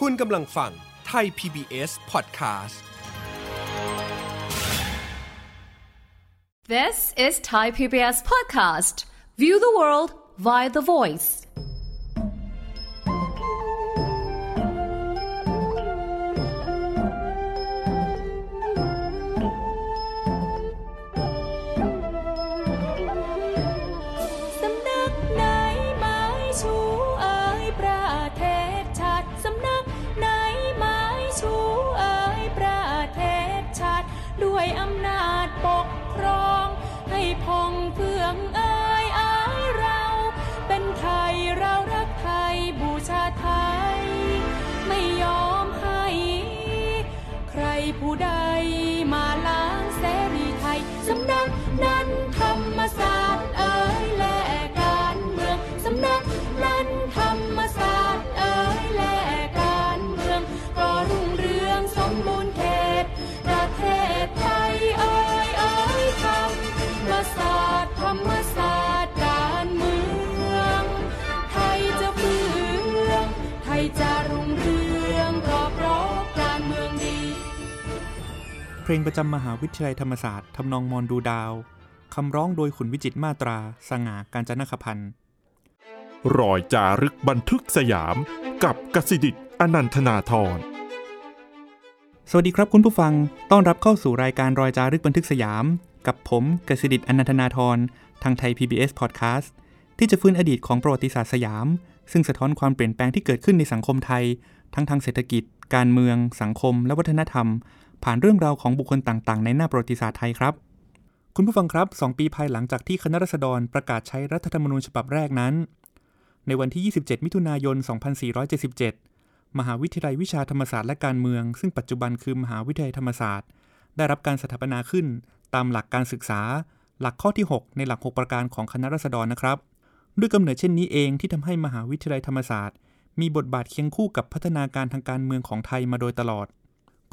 คุณกำลังฟังไทย PBS Podcast This is Thai PBS Podcast. View the world via the voice. เพลงประจำมหาวิทยาลัยธรรมศาสตร์ทำนองมอนดูดาว คำร้องโดยขุนวิจิตรมาตรา สง่าการจนคพันธ์รอยจารึกบันทึกสยาม กับกสิดิตอนันทนาธรสวัสดีครับคุณผู้ฟัง ต้อนรับเข้าสู่รายการรอยจารึกบันทึกสยาม กับผมกสิดิตอนันทนาธรทางไทย PBS Podcast ที่จะฟื้นอดีตของประวัติศาสตร์สยาม ซึ่งสะท้อนความเปลี่ยนแปลงที่เกิดขึ้นในสังคมไทย ทั้งทางเศรษฐกิจ การเมือง สังคม และวัฒนธรรม ผ่านเรื่องราวของบุคคลต่างๆ ในหน้าประวัติศาสตร์ไทยครับ คุณผู้ฟังครับ 2 ปีภายหลังจากที่คณะรัษฎรประกาศใช้รัฐธรรมนูญฉบับแรกนั้น ในวันที่ 27 มิถุนายน 2477 มหาวิทยาลัยวิชาธรรมศาสตร์และการเมือง ซึ่งปัจจุบันคือมหาวิทยาลัยธรรมศาสตร์ ได้รับการสถาปนาขึ้นตามหลักการศึกษา หลักข้อที่ 6 ในหลัก 6 ประการของคณะรัษฎรนะครับ ด้วยกำเนิดเช่นนี้เองที่ทำให้มหาวิทยาลัยธรรมศาสตร์ มีบทบาทเคียงคู่กับพัฒนาการทางการเมืองของไทยมาโดยตลอด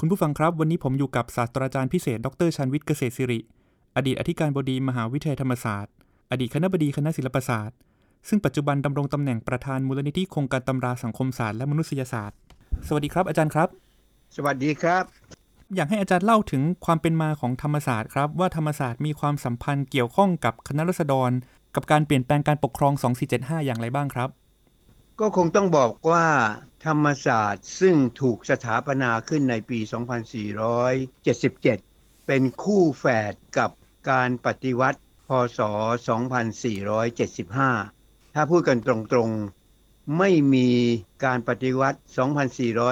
คุณผู้ฟังครับ วันนี้ผมอยู่กับศาสตราจารย์พิเศษ ดรชันวิทย์เกษตรศิริ อดีตอธิการบดีมหาวิทยาลัยธรรมศาสตร์ อดีตคณะบดีคณะศิลปศาสตร์ ซึ่งปัจจุบันดำรงตำแหน่งประธานมูลนิธิโครงการตำราสังคมศาสตร์และมนุษยศาสตร์ สวัสดีครับ อาจารย์ครับ สวัสดีครับ อยากให้อาจารย์เล่าถึงความเป็นมาของธรรมศาสตร์ครับว่าธรรมศาสตร์มีความสัมพันธ์เกี่ยวข้องกับคณะรัษฎร กับการเปลี่ยนแปลงการปกครอง 2475 อย่างไรบ้างครับ ก็คงต้องบอกว่า ธรรมศาสตร์ซึ่งถูกสถาปนาขึ้นในปี 2477 เป็นคู่แฝดกับการปฏิวัติพศ 2475 ถ้าพูดกันตรงๆ ไม่มีการปฏิวัติ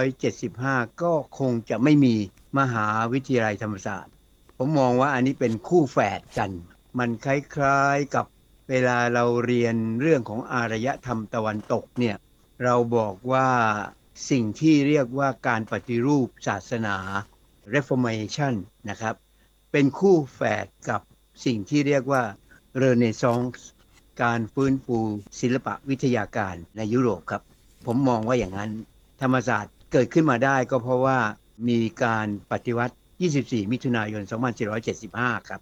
2475 ก็คงจะไม่มีมหาวิทยาลัยธรรมศาสตร์ ผมมองว่าอันนี้เป็นคู่แฝดกัน มันคล้ายๆกับเวลาเราเรียนเรื่องของอารยธรรมตะวันตกเนี่ย เราบอกว่าสิ่งที่เรียกว่าการปฏิรูปศาสนา reformation นะครับ เป็นคู่แฝดกับสิ่งที่เรียกว่า renaissance การฟื้นฟูศิลปะวิทยาการในยุโรปครับ ผมมองว่าอย่างนั้น ธรรมศาสตร์เกิดขึ้นมาได้ก็เพราะว่ามีการปฏิวัติ 24 มิถุนายน 2475 ครับ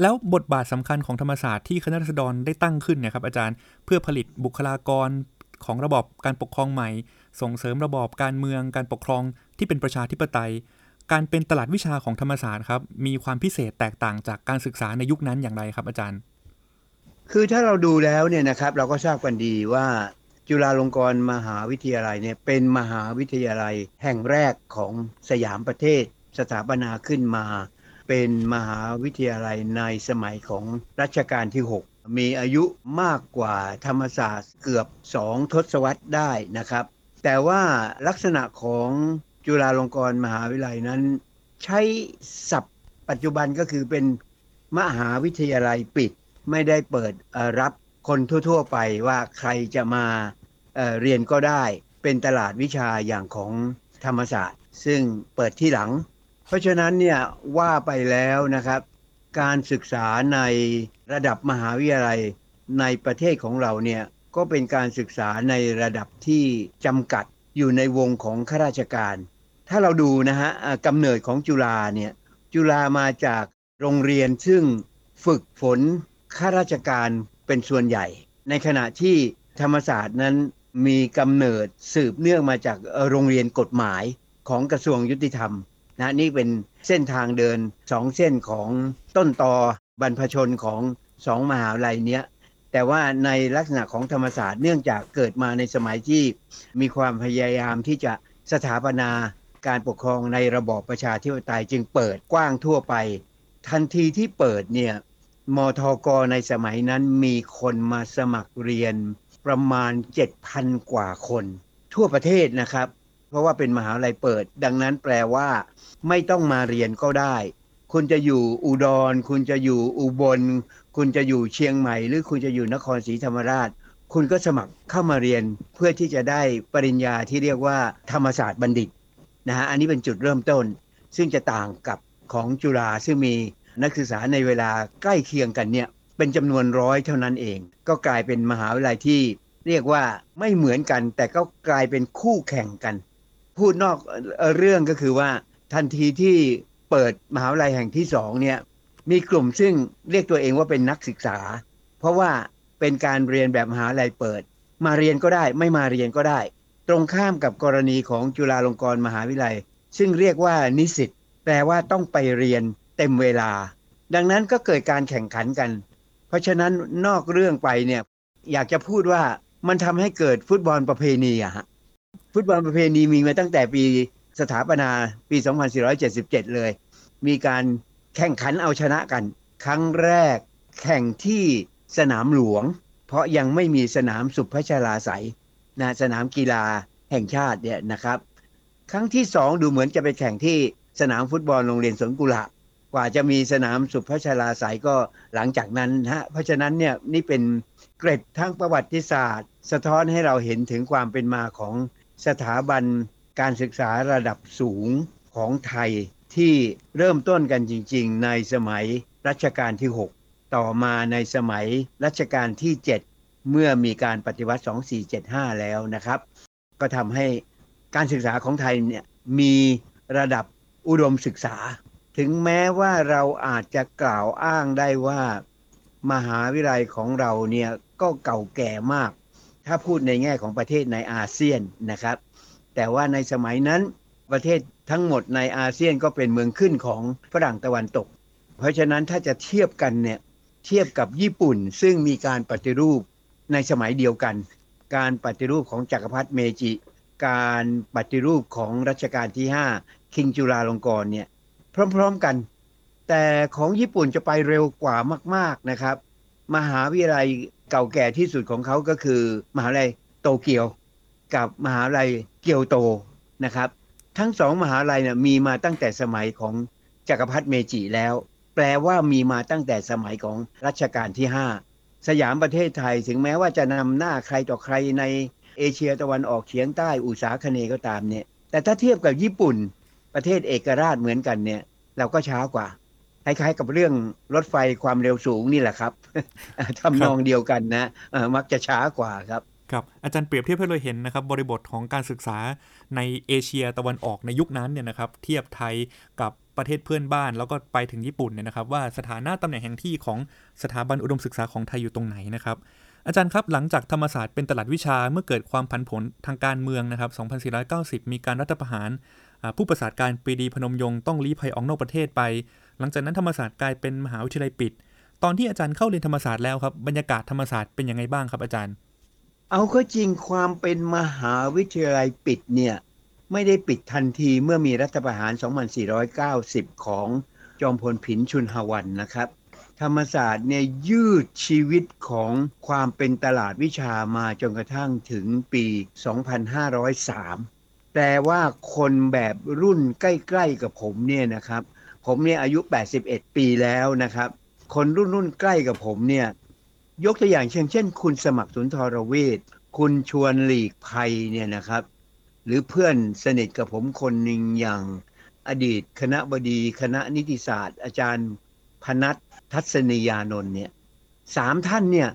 แล้วบทบาทสำคัญของธรรมศาสตร์ที่คณะรัษฎรได้ตั้งขึ้นเนี่ยครับอาจารย์เพื่อผลิตบุคลากร ของระบอบการปกครองใหม่ ส่งเสริมระบอบการเมืองการปกครองที่เป็นประชาธิปไตย การเป็นตลาดวิชาของธรรมศาสตร์ครับ มีความพิเศษแตกต่างจากการศึกษาในยุคนั้นอย่างไรครับอาจารย์ คือถ้าเราดูแล้วเนี่ยนะครับเราก็ทราบกันดีว่าจุฬาลงกรณ์มหาวิทยาลัยเนี่ยเป็นมหาวิทยาลัยแห่งแรกของสยามประเทศ สถาปนาขึ้นมา เป็นมหาวิทยาลัยในสมัยของรัชกาลที่6 มีอายุมากกว่าธรรมศาสตร์เกือบ2ทศวรรษได้นะครับ แต่ว่าลักษณะของจุฬาลงกรณ์มหาวิทยาลัยนั้น ใช้ศัพท์ปัจจุบันก็คือเป็นมหาวิทยาลัยปิด ไม่ได้เปิดรับคนทั่ว ๆ ไปว่าใครจะมาเเรียนก็ได้ เป็นตลาดวิชาอย่างของธรรมศาสตร์ ซึ่งเปิดที่หลัง เพราะฉะนั้นเนี่ยว่าไปแล้วนะครับ การศึกษาใน ระดับมหาวิทยาลัยในประเทศของเราเนี่ยก็เป็นการศึกษาในระดับที่จำกัดอยู่ในวงของข้าราชการ ถ้าเราดูนะฮะกำเนิดของจุฬาเนี่ยจุฬามาจากโรงเรียนซึ่งฝึกฝนข้าราชการเป็นส่วนใหญ่ ในขณะที่ธรรมศาสตร์นั้นมีกำเนิดสืบเนื่องมาจากโรงเรียนกฎหมายของกระทรวงยุติธรรมนะนี่เป็นเส้นทางเดินสองเส้นของต้นตอบรรพชนของ สองมหาวิทยาลัยเนี้ยแต่ว่าในลักษณะของธรรมศาสตร์เนื่องจากเกิดมาในสมัยที่มีความพยายามที่จะสถาปนาการปกครองในระบอบประชาธิปไตยจึงเปิดกว้างทั่วไป ทันทีที่เปิดเนี่ยมทกในสมัยนั้นมีคนมาสมัครเรียนประมาณ 7,000 กว่าคน ทั่วประเทศนะครับ เพราะว่าเป็นมหาวิทยาลัยเปิด ดังนั้นแปลว่า ไม่ต้องมาเรียนก็ได้ คุณจะอยู่อุดร คุณจะอยู่อุบล คุณจะอยู่เชียงใหม่ หรือคุณจะอยู่นครศรีธรรมราช คุณก็สมัครเข้ามาเรียนเพื่อที่จะได้ปริญญาที่เรียกว่าธรรมศาสตร์บัณฑิตนะฮะอันนี้เป็นจุดเริ่มต้น ซึ่งจะต่างกับของจุฬาซึ่งมีนักศึกษาในเวลาใกล้เคียงกันเนี่ยเป็นจำนวนร้อยเท่านั้นเอง ก็กลายเป็นมหาวิทยาลัยที่เรียกว่าไม่เหมือนกัน แต่ก็กลายเป็นคู่แข่งกัน พูดนอกเอ่อเรื่องก็คือว่าทันทีที่ เปิดมหาวิทยาลัยแห่งที่สองเนี่ยมีกลุ่มซึ่งเรียกตัวเองว่าเป็นนักศึกษา เพราะว่าเป็นการเรียนแบบมหาวิทยาลัยเปิด มาเรียนก็ได้ไม่มาเรียนก็ได้ ตรงข้ามกับกรณีของจุฬาลงกรณ์มหาวิทยาลัย ซึ่งเรียกว่านิสิตแปลว่าต้องไปเรียนเต็มเวลา ดังนั้นก็เกิดการแข่งขันกัน เพราะฉะนั้นนอกเรื่องไปเนี่ยอยากจะพูดว่ามันทำให้เกิดฟุตบอลประเพณีอะฮะฟุตบอลประเพณีมีมาตั้งแต่ปี สถาปนาปี 2477 เลย มีการแข่งขันเอาชนะกัน ครั้งแรกแข่งที่สนามหลวง เพราะยังไม่มีสนามสุพัชราไสนะสนามกีฬาแห่งชาติเนี่ยนะครับ ครั้งที่สองดูเหมือนจะไปแข่งที่สนามฟุตบอลโรงเรียนสวนกุหลาบกว่าจะมีสนามสุพัชราไสก็หลังจากนั้นนะฮะเพราะฉะนั้นเนี่ยนี่เป็นเกร็ดทั้งประวัติศาสตร์ สะท้อนให้เราเห็นถึงความเป็นมาของสถาบัน การศึกษาระดับสูงของไทยที่เริ่มต้นกันจริง ๆ ในสมัยรัชกาลที่ 6 ต่อมาในสมัยรัชกาลที่ 7 เมื่อมีการปฏิวัติ 2475 แล้วนะครับ ก็ทำให้การศึกษาของไทยเนี่ยมีระดับอุดมศึกษา ถึงแม้ว่าเราอาจจะกล่าวอ้างได้ว่า มหาวิทยาลัยของเราเนี่ยก็เก่าแก่มาก ถ้าพูดในแง่ของประเทศในอาเซียนนะครับ แต่ว่าในสมัยนั้นประเทศทั้งหมดในอาเซียนก็เป็นเมืองขึ้นของฝรั่งตะวันตก เพราะฉะนั้นถ้าจะเทียบกันเนี่ยเทียบกับญี่ปุ่นซึ่งมีการปฏิรูปในสมัยเดียวกัน การปฏิรูปของจักรพรรดิเมจิ การปฏิรูปของรัชกาลที่ 5 คิงจุฬาลงกรณ์เนี่ยพร้อมๆกัน แต่ของญี่ปุ่นจะไปเร็วกว่ามาก ๆนะครับ มหาวิทยาลัยเก่าแก่ที่สุดของเขาก็คือ มหาวิทยาลัยโตเกียว กับมหาลัยเกียวโตนะครับ ทั้งสองมหาลัยเนี่ยมีมาตั้งแต่สมัยของจักรพรรดิเมจิแล้ว แปลว่ามีมาตั้งแต่สมัยของรัชกาลที่ 5 สยามประเทศไทยถึงแม้ว่าจะนำหน้าใครต่อใครในเอเชียตะวันออกเฉียงใต้อุตสาคเนก็ตามเนี่ย แต่ถ้าเทียบกับญี่ปุ่นประเทศเอกราชเหมือนกันเนี่ย เราก็ช้ากว่าคล้ายๆกับเรื่องรถไฟความเร็วสูงนี่แหละครับทำนองเดียวกันนะมักจะช้ากว่าครับ ครับอาจารย์เปรียบเทียบให้เราเห็นนะครับบริบทของการศึกษาในเอเชียตะวันออกในยุคนั้นเนี่ยนะครับเทียบไทยกับประเทศเพื่อนบ้าน แล้วก็ไปถึงญี่ปุ่นเนี่ยนะครับว่าสถานะตำแหน่งแห่งที่ของสถาบันอุดมศึกษาของไทยอยู่ตรงไหนนะครับอาจารย์ครับหลังจากธรรมศาสตร์เป็นตลาดวิชาเมื่อเกิดความผันผวนทางการเมืองนะครับ 2490 มีการรัฐประหาร ผู้ประสาทการปรีดีพนมยงค์ต้องลี้ภัยออกนอกประเทศไป หลังจากนั้นธรรมศาสตร์กลายเป็นมหาวิทยาลัยปิด ตอนที่อาจารย์เข้าเรียนธรรมศาสตร์แล้วครับบรรยากาศธรรมศาสตร์เป็นยังไงบ้างครับอาจารย์ เอาก็จริงความเป็นมหาวิทยาลัยปิดเนี่ย ไม่ได้ปิดทันทีเมื่อมีรัฐประหาร 2490 ของจอมพลผินชุนหวันนะครับ ธรรมศาสตร์เนี่ยยืดชีวิตของความเป็นตลาดวิชามาจนกระทั่งถึงปี 2503 แต่ว่าคนแบบรุ่นใกล้ๆกับผมเนี่ยนะครับ ผมเนี่ยอายุ 81 ปีแล้วนะครับ คนรุ่นรุ่นใกล้กับผมเนี่ย ยกตัวอย่างเช่นเช่น คุณสมัครสุนทรเวชคุณชวนหลีกภัยเนี่ยนะครับ หรือเพื่อนสนิทกับผมคนหนึ่งอย่างอดีตคณะบดีคณะนิติศาสตร์ อาจารย์พนัททัศนียานนท์เนี่ยสามท่านเนี่ย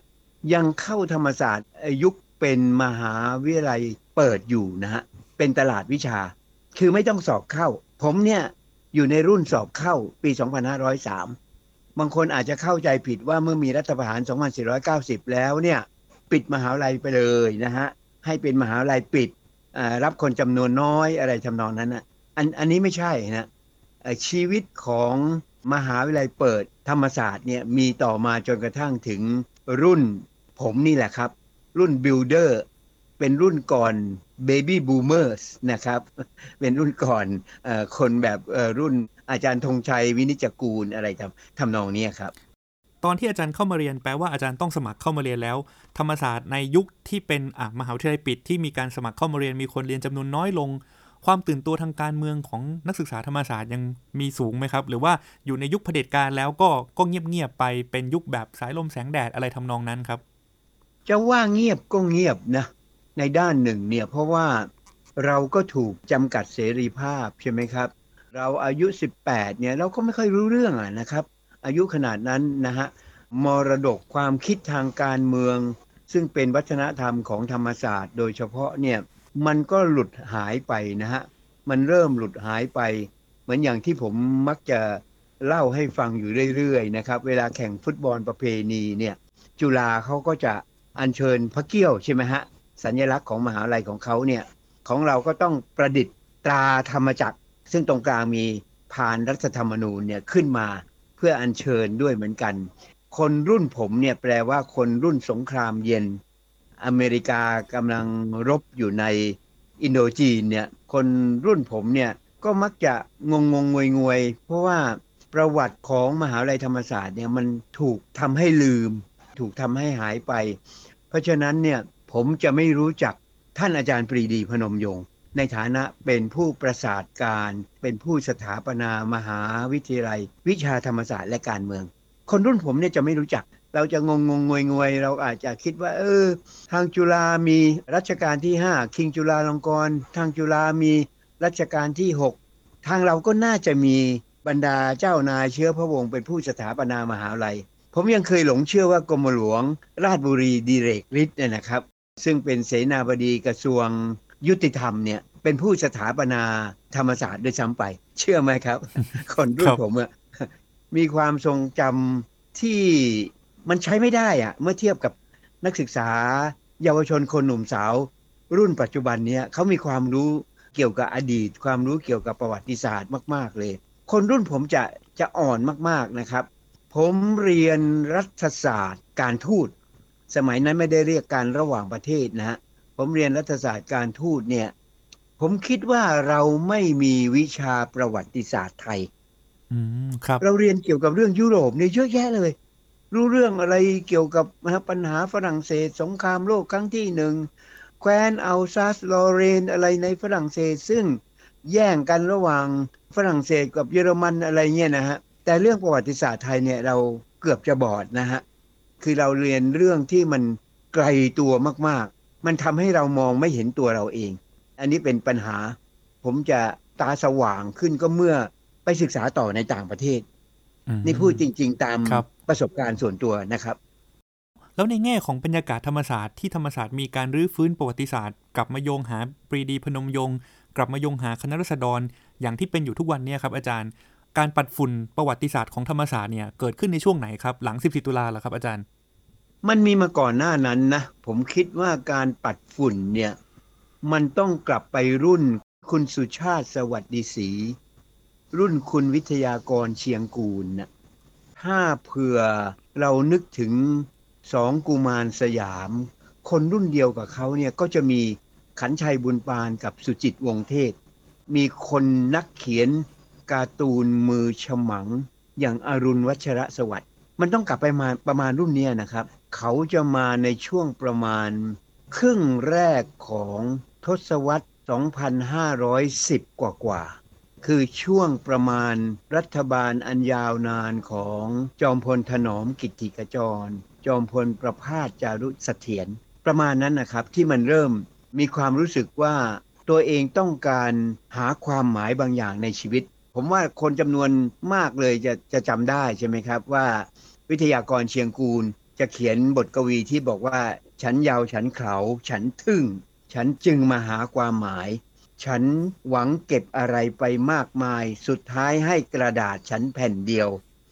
ยังเข้าธรรมศาสตร์ยุคเป็นมหาวิทยาลัยเปิดอยู่นะฮะเป็นตลาดวิชา คือไม่ต้องสอบเข้า ผมเนี่ยอยู่ในรุ่นสอบเข้าปี 2503 บางคนอาจจะเข้าใจผิดว่าเมื่อมีรัฐประหาร 2490 แล้วเนี่ยปิดมหาวิทยาลัยไปเลยนะฮะให้เป็นมหาวิทยาลัยปิดรับคนจำนวนน้อยอะไรทำนองนั้นนะอันอันนี้ไม่ใช่นะชีวิตของมหาวิทยาลัยเปิดธรรมศาสตร์เนี่ยมีต่อมาจนกระทั่งถึงรุ่นผมนี่แหละครับ รุ่น Builder เป็นรุ่นก่อน Baby Boomers นะครับ เป็นรุ่นก่อนอคนแบบรุ่น อาจารย์ธงชัยวินิจจกูลอะไรทำทำนองเนี้ยครับ ตอนที่อาจารย์เข้ามาเรียนแปลว่าอาจารย์ต้องสมัครเข้ามาเรียนแล้ว ธรรมศาสตร์ในยุคที่เป็นอะมหาวิทยาลัยปิดที่มีการสมัครเข้ามาเรียนมีคนเรียนจำนวนน้อยลง ความตื่นตัวทางการเมืองของนักศึกษาธรรมศาสตร์ยังมีสูงไหมครับ หรือว่าอยู่ในยุคเผด็จการแล้วก็ก็เงียบๆไปเป็นยุคแบบสายลมแสงแดดอะไรทำนองนั้นครับจะว่าเงียบก็เงียบนะในด้านหนึ่งเนี่ยเพราะว่าเราก็ถูกจำกัดเสรีภาพใช่ไหมครับ เราอายุ 18เนี่ยเราก็ไม่ค่อยรู้เรื่องอะนะครับ อายุขนาดนั้นนะฮะมรดกความคิดทางการเมือง ซึ่งเป็นวัฒนธรรมของธรรมศาสตร์ โดยเฉพาะเนี่ยมันก็หลุดหายไปนะฮะมันเริ่มหลุดหายไป เหมือนอย่างที่ผมมักจะเล่าให้ฟังอยู่เรื่อยๆนะครับ เวลาแข่งฟุตบอลประเพณีเนี่ยจุฬาเขาก็จะอัญเชิญพระเกี้ยวใช่ไหมฮะสัญลักษณ์ของมหาลัยของเขาเนี่ยของเราก็ต้องประดิษฐ์ตราธรรมจักร ซึ่งตรงกลางมีพานรัฐธรรมนูญเนี่ยขึ้นมาเพื่ออัญเชิญด้วยเหมือนกัน คนรุ่นผมเนี่ยแปลว่าคนรุ่นสงครามเย็น อเมริกากำลังรบอยู่ในอินโดจีนเนี่ยคนรุ่นผมเนี่ยก็มักจะงงงงวยงวยเพราะว่าประวัติของมหาวิทยาลัยธรรมศาสตร์เนี่ยมันถูกทำให้ลืม ถูกทำให้หายไป เพราะฉะนั้นเนี่ยผมจะไม่รู้จักท่านอาจารย์ปรีดีพนมยงค์ ในฐานะเป็นผู้ประสาทการ เป็นผู้สถาปนามหาวิทยาลัย วิชาธรรมศาสตร์และการเมือง คนรุ่นผมเนี่ยจะไม่รู้จัก เราจะงงงงวยงวยเราอาจจะคิดว่า เออ ทางจุฬามีรัชกาลที่ 5 คิงจุฬาลงกรณ์ทางจุฬามีรัชกาลที่ 6 ทางเราก็น่าจะมีบรรดาเจ้านายเชื้อพระวงศ์เป็นผู้สถาปนามหาวิทยาลัย ผมยังเคยหลงเชื่อว่ากรมหลวง ราชบุรีดีเรกฤทธิ์เนี่ยนะครับ ซึ่งเป็นเสนาบดีกระทรวง ยุติธรรมเนี่ยเป็นผู้สถาปนาธรรมศาสตร์ด้วยซ้ำไป เชื่อไหมครับ คนรุ่คนรับผมอะมีความทรงจำที่มันใช้ไม่ได้อะเมื่อเทียบกับนักศึกษา เยาวชนคนหนุ่มสาว รุ่นปัจจุบันเนี่ยเขามีความรู้เกี่ยวกับอดีต ความรู้เกี่ยวกับประวัติศาสตร์มาก ๆ เลย คนรุ่นผมจะจะอ่อนมากๆนะครับ ผมเรียนรัฐศาสตร์การทูตสมัยนั้นไม่ได้เรียกการระหว่างประเทศนะฮะ ผมเรียนรัฐศาสตร์การทูตเนี่ย ผมคิดว่าเราไม่มีวิชาประวัติศาสตร์ไทยอืมครับ เราเรียนเกี่ยวกับเรื่องยุโรปเนี่ยเยอะแยะเลย รู้เรื่องอะไรเกี่ยวกับนะฮะปัญหาฝรั่งเศส สงครามโลกครั้งที่หนึ่งแคว้นอัลซาสลอเรนอะไรในฝรั่งเศส ซึ่งแย่งกันระหว่างฝรั่งเศสกับเยอรมันอะไรเงี้ยนะฮะแต่เรื่องประวัติศาสตร์ไทยเนี่ยเราเกือบจะบอดนะฮะคือเราเรียนเรื่องที่มันไกลตัวมากๆ มันทำให้เรามองไม่เห็นตัวเราเอง อันนี้เป็นปัญหา ผมจะตาสว่างขึ้นก็เมื่อไปศึกษาต่อในต่างประเทศอืมนี่พูดจริง ๆ ตามครับประสบการณ์ส่วนตัวนะครับ แล้วในแง่ของบรรยากาศธรรมศาสตร์ที่ธรรมศาสตร์มีการรื้อฟื้นประวัติศาสตร์กลับมาโยงหาปรีดีพนมยงค์กลับมาโยงหาคณะรัษฎรอย่างที่เป็นอยู่ทุกวันเนี้ครับอาจารย์การปัดฝุ่นประวัติศาสตร์ของธรรมศาสตร์เนี่ยเกิดขึ้นในช่วงไหนครับหลัง 14 ตุลาเหรอครับอาจารย์ มันมีมาก่อนหน้านั้นนะ ผมคิดว่าการปัดฝุ่นเนี่ย มันต้องกลับไปรุ่นคุณสุชาติสวัสดิศรีรุ่นคุณวิทยากรเชียงกูลนะถ้าเผื่อเรานึกถึงสองกุมารสยาม คนรุ่นเดียวกับเขาเนี่ยก็จะมีขันชัยบุญปานกับสุจิตวงศ์เทศ มีคนนักเขียนการ์ตูนมือฉมัง อย่างอรุณวัชระสวัสดิ์มันต้องกลับไปมาประมาณรุ่นเนี้ยนะครับ เขาจะมาในช่วงประมาณ ครึ่งแรกของทศวรรษ 2510 กว่ากว่า คือช่วงประมาณรัฐบาลอันยาวนานของจอมพลถนอมกิตติกจร จอมพลประพาสจารุเสถียรประมาณนั้นนะครับที่มันเริ่มมีความรู้สึกว่าตัวเองต้องการหาความหมายบางอย่างในชีวิต ผมว่าคนจำนวนมากเลยจะจะจำได้ใช่ไหมครับว่า วิทยากรเชียงกูล จะเขียนบทกวีที่บอกว่า ฉันยาวฉันเขา ฉันทึ่ง ฉันจึงมาหาความหมาย ฉันหวังเก็บอะไรไปมากมาย สุดท้ายให้กระดาษฉันแผ่นเดียว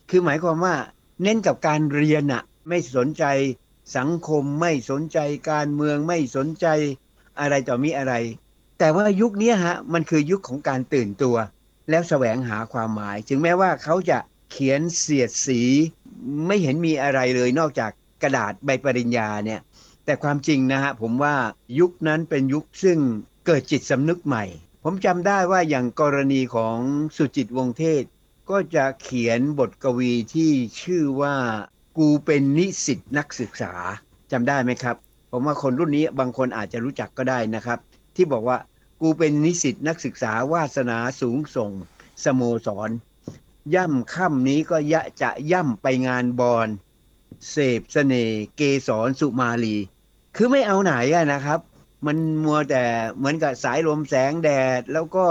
คือหมายความว่า เน้นกับการเรียนอะไม่สนใจสังคมไม่สนใจการเมืองไม่สนใจอะไรต่อมีอะไร แต่ว่ายุคนี้ฮะมันคือยุคของการตื่นตัว แล้วแสวงหาความหมาย ถึงแม้ว่าเขาจะเขียนเสียดสี ไม่เห็นมีอะไรเลยนอกจากกระดาษใบปริญญาเนี่ย แต่ความจริงนะฮะผมว่ายุคนั้นเป็นยุคซึ่งเกิดจิตสำนึกใหม่ ผมจำได้ว่าอย่างกรณีของสุจิตวงเทศ ก็จะเขียนบทกวีที่ชื่อว่ากูเป็นนิสิตนักศึกษาจำได้ไหมครับ ผมว่าคนรุ่นนี้บางคนอาจจะรู้จักก็ได้นะครับ ที่บอกว่ากูเป็นนิสิตนักศึกษาวาสนาสูงส่งสโมสร ย่ำค่ำนี้ก็ยะจะย่ำไปงานบอลเสพเสน่ห์เกสรสุมาลี คือไม่เอาไหนอะนะครับ มันมัวแต่เหมือนกับสายลมแสงแดด แล้วก็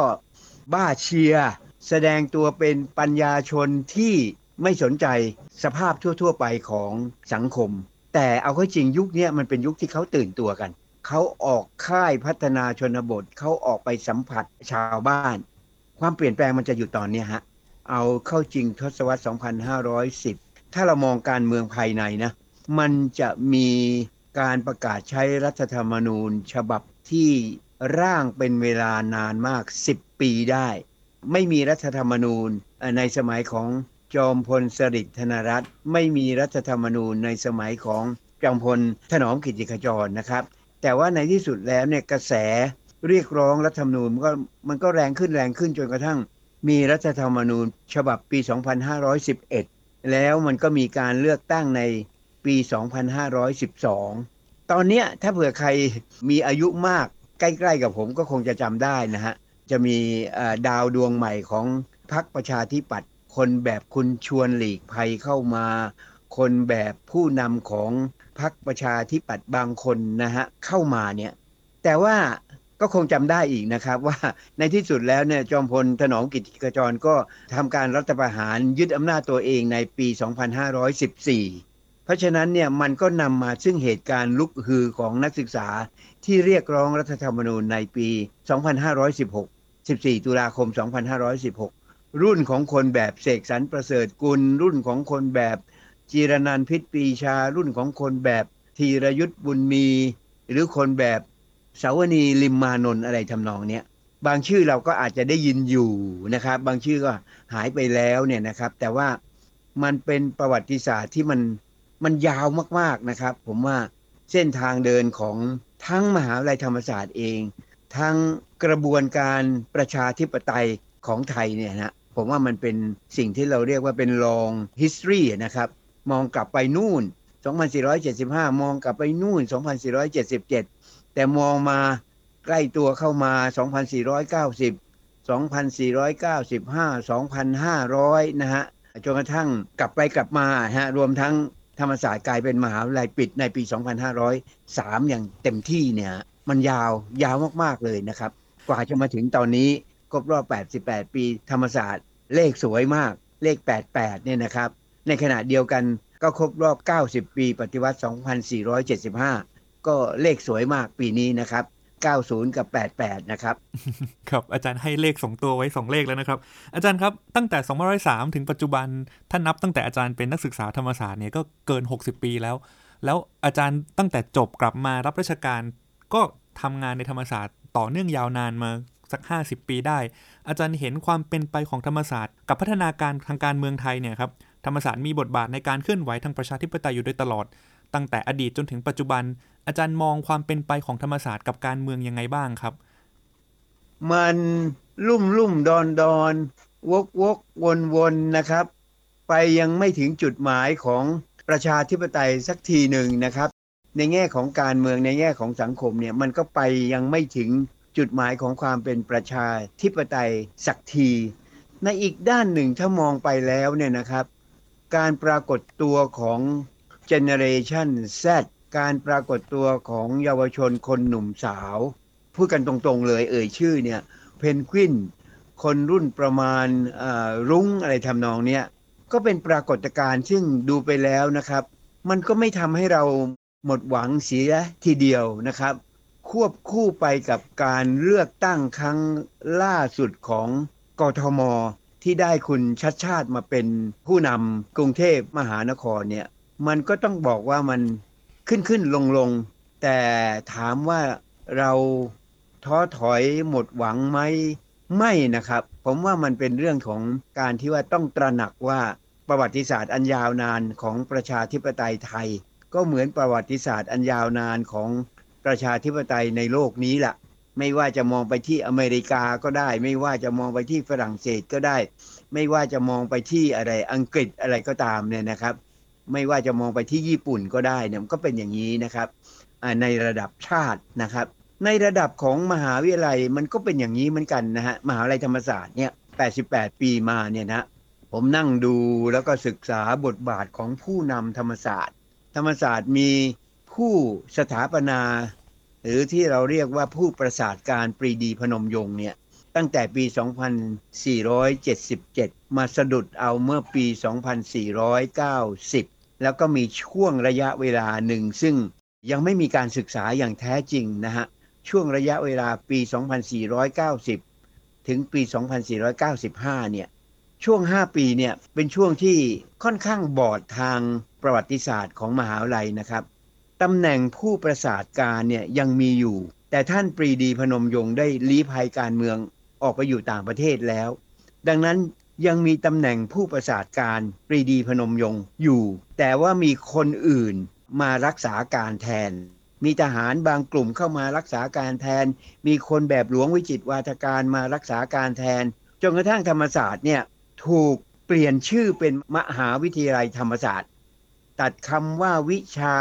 บ้าเชียร์แสดงตัวเป็นปัญญาชนที่ไม่สนใจสภาพทั่ว ๆ ไปของสังคม แต่เอาเข้าจริงยุคนี้มันเป็นยุคที่เขาตื่นตัวกัน เขาออกค่ายพัฒนาชนบท เขาออกไปสัมผัสชาวบ้าน ความเปลี่ยนแปลงมันจะอยู่ตอนนี้ฮะ เอาเข้าจริงทศวรรษ 2510 ถ้าเรามองการเมืองภายในนะ มันจะมีการประกาศใช้รัฐธรรมนูญ ฉบับที่ร่างเป็นเวลานานมาก 10 ปีได้ ไม่มีรัฐธรรมนูญในสมัยของจอมพลสฤษดิ์ธนรัตน์ไม่มีรัฐธรรมนูญในสมัยของจอมพลถนอมกิติขจรนะครับ แต่ว่าในที่สุดแล้วเนี่ยกระแสเรียกร้องรัฐธรรมนูญมันก็มันก็แรงขึ้นแรงขึ้นจนกระทั่ง มีรัฐธรรมนูญฉบับปี 2511 แล้วมันก็มีการเลือกตั้งในปี 2512 ตอนเนี้ยถ้าเผื่อใครมีอายุมากใกล้ๆกับผมก็คงจะจำได้นะฮะ จะมีดาวดวงใหม่ของพรรคประชาธิปัตย์คนแบบคุณชวนหลีกภัยเข้ามา คนแบบผู้นำของพรรคประชาธิปัตย์บางคนนะฮะเข้ามาเนี่ย แต่ว่า ก็คงจำได้อีกนะครับ ว่าในที่สุดแล้วเนี่ยจอมพลถนอมกิติขจรก็ทำการรัฐประหารยึดอำนาจตัวเองในปี 2514 เพราะฉะนั้นเนี่ยมันก็นำมาซึ่งเหตุการณ์ลุกฮือของนักศึกษาที่เรียกร้องรัฐธรรมนูญในปี 2516 14 ตุลาคม 2516 รุ่นของคนแบบเสกสรรประเสริฐกุล รุ่นของคนแบบจีรนันพิษปีชา รุ่นของคนแบบธีรยุทธบุญมี หรือคนแบบ สาวนีลิมมานนอะไรทำนองเนี้ยบางชื่อเราก็อาจจะได้ยินอยู่นะครับ บางชื่อก็หายไปแล้วเนี่ยนะครับ แต่ว่ามันเป็นประวัติศาสตร์ที่มันมันยาวมากๆนะครับ ผมว่าเส้นทางเดินของทั้งมหาวิทยาลัยธรรมศาสตร์เอง ทั้งกระบวนการประชาธิปไตยของไทยเนี่ยนะผมว่ามันเป็นสิ่งที่เราเรียกว่าเป็น long history นะครับ มองกลับไปนู่น 2475 มองกลับไปนู่น 2477 แต่มองมาใกล้ตัวเข้ามา 2490 2495 2500 นะฮะจนกระทั่งกลับไปกลับมาฮะรวมทั้งธรรมศาสตร์กลายเป็นมหาวิทยาลัยปิดในปี 2503 อย่างเต็มที่เนี่ยมันยาวยาวมาก ๆ เลยนะครับ กว่าจะมาถึงตอนนี้ครบรอบ 88 ปีธรรมศาสตร์เลขสวยมากเลข 88 เนี่ยนะครับ ในขณะเดียวกันก็ครบรอบ 90 ปี ปฏิวัติ 2475 ก็เลขสวยมากปีนี้นะครับ90 กับ 88 นะครับ ครับอาจารย์ให้เลขสองตัวไว้ 2 เลขแล้วนะครับ อาจารย์ครับตั้งแต่2503 ถึงปัจจุบันถ้านับตั้งแต่อาจารย์เป็นนักศึกษาธรรมศาสตร์เนี่ยก็เกิน 60 ปีแล้ว แล้วอาจารย์ตั้งแต่จบกลับมารับราชการ ก็ทำงานในธรรมศาสตร์ต่อเนื่องยาวนานมาสัก 50 ปีได้ อาจารย์เห็นความเป็นไปของธรรมศาสตร์ กับพัฒนาการทางการเมืองไทยเนี่ยครับธรรมศาสตร์มีบทบาทในการเคลื่อนไหวทางประชาธิปไตยอยู่โดยตลอดตั้งแต่อดีตจนถึงปัจจุบัน อาจารย์มองความเป็นไปของธรรมศาสตร์กับการเมืองยังไงบ้างครับ มันลุ่มลุ่มดอนดอนวกวกวนวนนะครับ ไปยังไม่ถึงจุดหมายของประชาธิปไตยสักทีหนึ่งนะครับ ในแง่ของการเมืองในแง่ของสังคมเนี่ยมันก็ไปยังไม่ถึงจุดหมายของความเป็นประชาธิปไตยสักที ในอีกด้านหนึ่งถ้ามองไปแล้วเนี่ยนะครับ การปรากฏตัวของ Generation Z การปรากฏตัวของเยาวชนคนหนุ่มสาว พูดกันตรงๆเลยเอ่ยชื่อเนี่ยเพนกวินคนรุ่นประมาณอ่อรุ้งอะไรทำนองเนี้ยก็เป็นปรากฏการณ์ซึ่งดูไปแล้วนะครับ มันก็ไม่ทำให้เราหมดหวังเสียทีเดียวนะครับ ควบคู่ไปกับการเลือกตั้งครั้งล่าสุดของกทม ที่ได้คุณชัดชาติมาเป็นผู้นำกรุงเทพมหานครเนี่ยมันก็ต้องบอกว่ามัน ขึ้นขึ้นลงลงแต่ถามว่าเราท้อถอยหมดหวังไหมไม่นะครับ ผมว่ามันเป็นเรื่องของการที่ว่าต้องตระหนักว่าประวัติศาสตร์อันยาวนานของประชาธิปไตยไทย ก็เหมือนประวัติศาสตร์อันยาวนานของประชาธิปไตยในโลกนี้แหละไม่ว่าจะมองไปที่อเมริกาก็ได้ ไม่ว่าจะมองไปที่ฝรั่งเศสก็ได้ ไม่ว่าจะมองไปที่อะไรอังกฤษอะไรก็ตามเนี่ยนะครับ ไม่ว่าจะมองไปที่ญี่ปุ่นก็ได้เนี่ยมันก็เป็นอย่างนี้นะครับในระดับชาตินะครับ ในระดับของมหาวิทยาลัยมันก็เป็นอย่างนี้เหมือนกันนะฮะมหาวิทยาลัยธรรมศาสตร์เนี่ย88 ปีมาเนี่ยนะผมนั่งดูแล้วก็ศึกษาบทบาทของผู้นำธรรมศาสตร์ ธรรมศาสตร์มีผู้สถาปนา หรือที่เราเรียกว่าผู้ประสาทการปรีดีพนมยงค์เนี่ย ตั้งแต่ปี 2477 มาสะดุดเอาเมื่อปี 2490 แล้วก็มีช่วงระยะเวลาหนึ่ง ซึ่งยังไม่มีการศึกษาอย่างแท้จริงนะฮะ ช่วงระยะเวลาปี 2490 ถึงปี 2495 เนี่ย ช่วง 5 ปีเนี่ย เป็นช่วงที่ค่อนข้างบอดทางประวัติศาสตร์ของมหาวิทยาลัยนะครับตำแหน่งผู้ประสาทการเนี่ยยังมีอยู่แต่ท่านปรีดีพนมยงค์ได้ลี้ภัยการเมือง ออกไปอยู่ต่างประเทศแล้ว ดังนั้นยังมีตำแหน่งผู้ประสาทการปรีดีพนมยงค์อยู่ แต่ว่ามีคนอื่นมารักษาการแทน มีทหารบางกลุ่มเข้ามารักษาการแทน มีคนแบบหลวงวิจิตวาทการมารักษาการแทน จนกระทั่งธรรมศาสตร์เนี่ยถูกเปลี่ยนชื่อเป็นมหาวิทยาลัยธรรมศาสตร์ ตัดคำว่าวิชา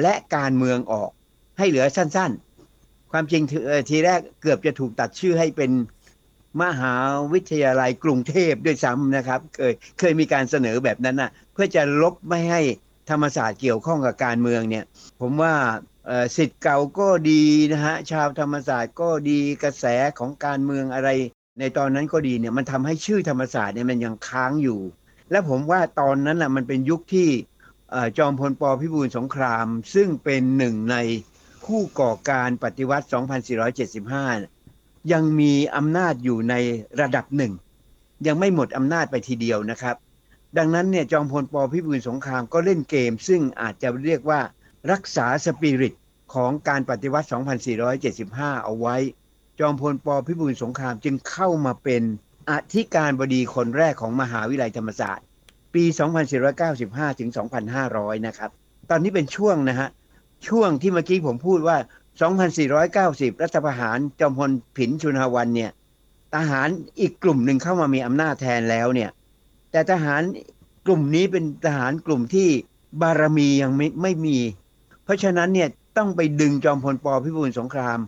และการเมืองออก ให้เหลือสั้นๆ ความจริงทีแรกเกือบจะถูกตัดชื่อให้เป็นมหาวิทยาลัยกรุงเทพด้วยซ้ำนะครับ เคยเคยมีการเสนอแบบนั้นนะเพื่อจะลบไม่ให้ธรรมศาสตร์เกี่ยวข้องกับการเมืองเนี่ย ผมว่าสิทธิ์เก่าก็ดีนะฮะชาวธรรมศาสตร์ก็ดีกระแสของการเมืองอะไร ในตอนนั้นก็ดีเนี่ยมันทำให้ชื่อธรรมศาสตร์เนี่ยมันยังค้างอยู่ และผมว่าตอนนั้นน่ะมันเป็นยุคที่จอมพลปพิบูลสงคราม ซึ่งเป็นหนึ่งใน ผู้ก่อการปฏิวัติ 2475 ยังมีอำนาจอยู่ในระดับหนึ่ง ยังไม่หมดอำนาจไปทีเดียวนะครับ ดังนั้นเนี่ยจอมพลปพิบูลสงครามก็เล่นเกม ซึ่งอาจจะเรียกว่ารักษาสปิริตของการปฏิวัติ 2475 เอาไว้ จอมพลปพิบูลสงครามจึงเข้ามาเป็นอธิการบดีคนแรกของมหาวิทยาลัยธรรมศาสตร์ ปี 2495 ถึง 2500 นะครับ ตอนนี้เป็นช่วงนะฮะ ช่วงที่เมื่อกี้ผมพูดว่า 2490 รัฐประหารจอมพลผินชุนหวันเนี่ยทหารอีกกลุ่มหนึ่งเข้ามามีอำนาจแทนแล้วเนี่ย แต่ทหารกลุ่มนี้เป็นทหารกลุ่มที่บารมียังไม่ไม่มี เพราะฉะนั้นเนี่ยต้องไปดึงจอมพลปพิบูลสงคราม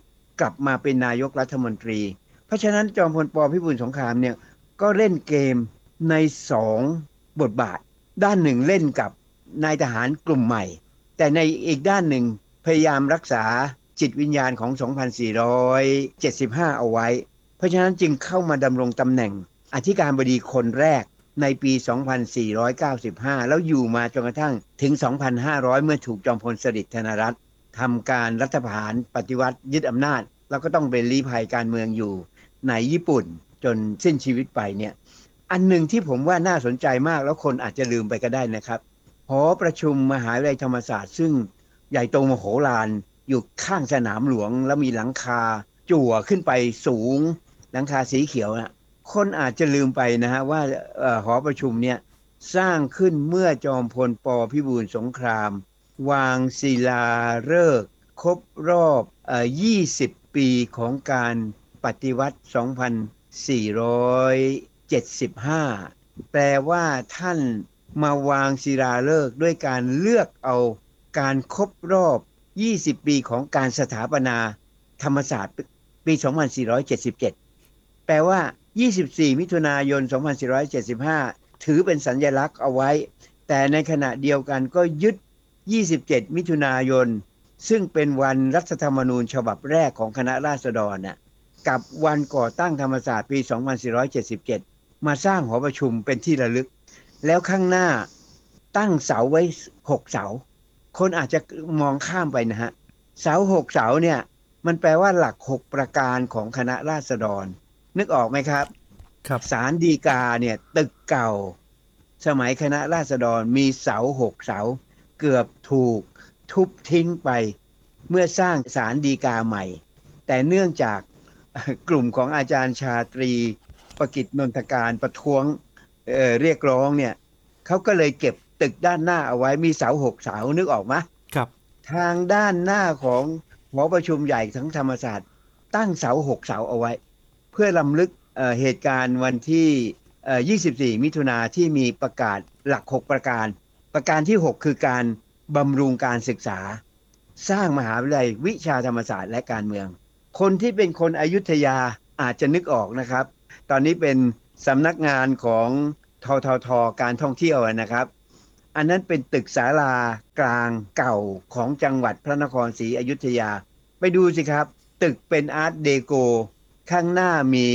กลับมาเป็นนายกรัฐมนตรี เพราะฉะนั้นจอมพลปพิบูลสงครามเนี่ยก็เล่นเกมในสองบทบาท ด้านหนึ่งเล่นกับนายทหารกลุ่มใหม่ แต่ในอีกด้านหนึ่งพยายามรักษาจิตวิญญาณของ 2475 เอาไว้ เพราะฉะนั้นจึงเข้ามาดำรงตำแหน่ง อธิการบดีคนแรกในปี 2495 แล้วอยู่มาจนกระทั่งถึง 2,500 เมื่อถูกจอมพลสฤษดิ์ธนรัตน์ทำการรัฐประหารปฏิวัติยึดอำนาจ แล้วก็ต้องเป็นลี้ภัยการเมืองอยู่ ในญี่ปุ่นจนสิ้นชีวิตไปเนี่ย อันหนึ่งที่ผมว่าน่าสนใจมากแล้วคนอาจจะลืมไปก็ได้นะครับ หอประชุมมหาวิทยาลัยธรรมศาสตร์ ซึ่งใหญ่โตมโหฬารอยู่ข้างสนามหลวง แล้วมีหลังคาจั่วขึ้นไปสูง หลังคาสีเขียวนะคนอาจจะลืมไปนะฮะว่าหอประชุมเนี่ยสร้างขึ้นเมื่อจอมพลปพิบูลสงคราม วางศิลาฤกษ์ครบรอบ 20 ปีของการปฏิวัติ 2475 แปลว่าท่าน มาวางศิลาฤกษ์ด้วยการเลือกเอาการครบรอบ 20 ปีของการสถาปนาธรรมศาสตร์ปี 2477 แปลว่า 24 มิถุนายน 2475 ถือเป็นสัญญลักษณ์เอาไว้ แต่ในขณะเดียวกันก็ยึด 27 มิถุนายน ซึ่งเป็นวันรัฐธรรมนูญฉบับแรกของคณะราษฎรน่ะกับวันก่อตั้งธรรมศาสตร์ปี 2477 มาสร้างหอประชุมเป็นที่ระลึก แล้วข้างหน้าตั้งเสาไว้หกเสา คนอาจจะมองข้ามไปนะฮะ เสาหกเสาเนี่ย มันแปลว่าหลักหกประการของคณะราษฎร นึกออกไหมครับ ครับสารดีกาเนี่ยตึกเก่า สมัยคณะราษฎรมีเสาหกเสา เกือบถูกทุบทิ้งไป เมื่อสร้างศาลฎีกาใหม่ แต่เนื่องจากกลุ่มของอาจารย์ชาตรี ประกิจนนทการประท้วง เอ่อเรียกร้องเนี่ยเขาก็เลยเก็บตึกด้านหน้าเอาไว้มีเสาหกเสานึกออกไหมครับ ทางด้านหน้าของหอประชุมใหญ่ทั้งธรรมศาสตร์ ตั้งเสาหกเสาเอาไว้ เพื่อลำลึกเอ่อเหตุการณ์วันที่เอ่อ24 มิถุนาที่มีประกาศหลัก 6 ประการ ประการที่ 6 คือการบำรุงการศึกษา สร้างมหาวิทยาลัยวิชาธรรมศาสตร์และการเมือง คนที่เป็นคนอยุธยาอาจจะนึกออกนะครับ ตอนนี้เป็น สำนักงานของทททการท่องเที่ยวนะครับ อันนั้นเป็นตึกศาลากลางเก่าของจังหวัดพระนครศรีอยุธยา ไปดูสิครับ ตึกเป็นอาร์ตเดโก ข้างหน้ามี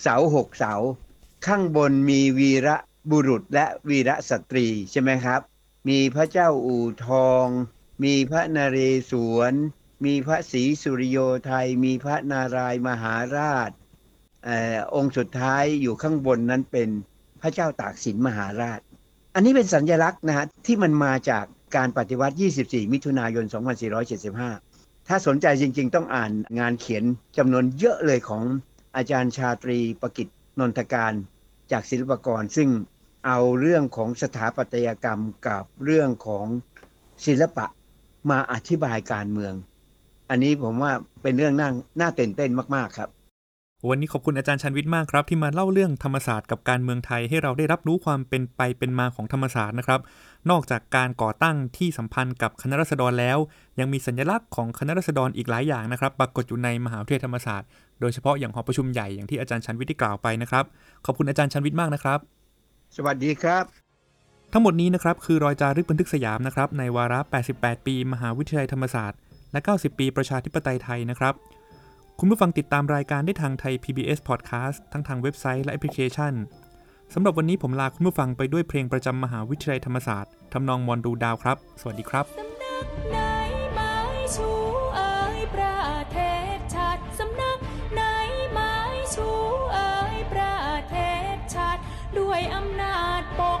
เสาหกเสา ข้างบนมีวีระบุรุษและวีระสตรีใช่ไหมครับ มีพระเจ้าอู่ทอง มีพระนเรศวร มีพระศรีสุริโยไทย มีพระนารายมหาราช อองค์สุดท้ายอยู่ข้างบนนั้นเป็นพระเจ้าตากสินมหาราช อันนี้เป็นสัญลักษณ์นะฮะที่มันมาจากการปฏิวัติ 24 มิถุนายน 2475 ถ้าสนใจจริงๆ ต้องอ่านงานเขียนจำนวนเยอะเลยของอาจารย์ชาตรีประกิตนนทการจากศิลปากร ซึ่งเอาเรื่องของสถาปัตยกรรมกับเรื่องของศิลปะมาอธิบายการเมือง อันนี้ผมว่าเป็นเรื่องน่าน่าตื่นเต้นมาก ๆ ครับ วันนี้ขอบคุณอาจารย์ชันวิทย์มากครับที่มาเล่าเรื่องธรรมศาสตร์กับการเมืองไทยให้เราได้รับรู้ความเป็นไปเป็นมาของธรรมศาสตร์นะครับ นอกจากการก่อตั้งที่สัมพันธ์กับคณะรัษฎรแล้ว ยังมีสัญลักษณ์ของคณะรัษฎรอีกหลายอย่างนะครับปรากฏอยู่ในมหาวิทยาลัยธรรมศาสตร์โดยเฉพาะอย่างหอประชุมใหญ่อย่างที่อาจารย์ชันวิทย์ได้กล่าวไปนะครับขอบคุณอาจารย์ชันวิทย์มากนะครับ สวัสดีครับทั้งหมดนี้นะครับคือรอยจารึกบันทึกสยามนะครับในวาระ 88 ปี มหาวิทยาลัยธรรมศาสตร์ และ 90 ปีประชาธิปไตยไทยนะครับ คุณผู้ฟังติดตามรายการได้ทางไทย PBS Podcast ทั้งทางเว็บไซต์และแอปพลิเคชันสำหรับวันนี้ผมลาคุณผู้ฟังไปด้วยเพลงประจำมหาวิทยาลัยธรรมศาสตร์ทำนองมอนดูดาวครับ สวัสดีครับสำนักไหนไม้ชูเอ่ยประเทศชาติสำนักไหนไม้ชูเอ่ยประเทศชาติด้วยอำนาจปก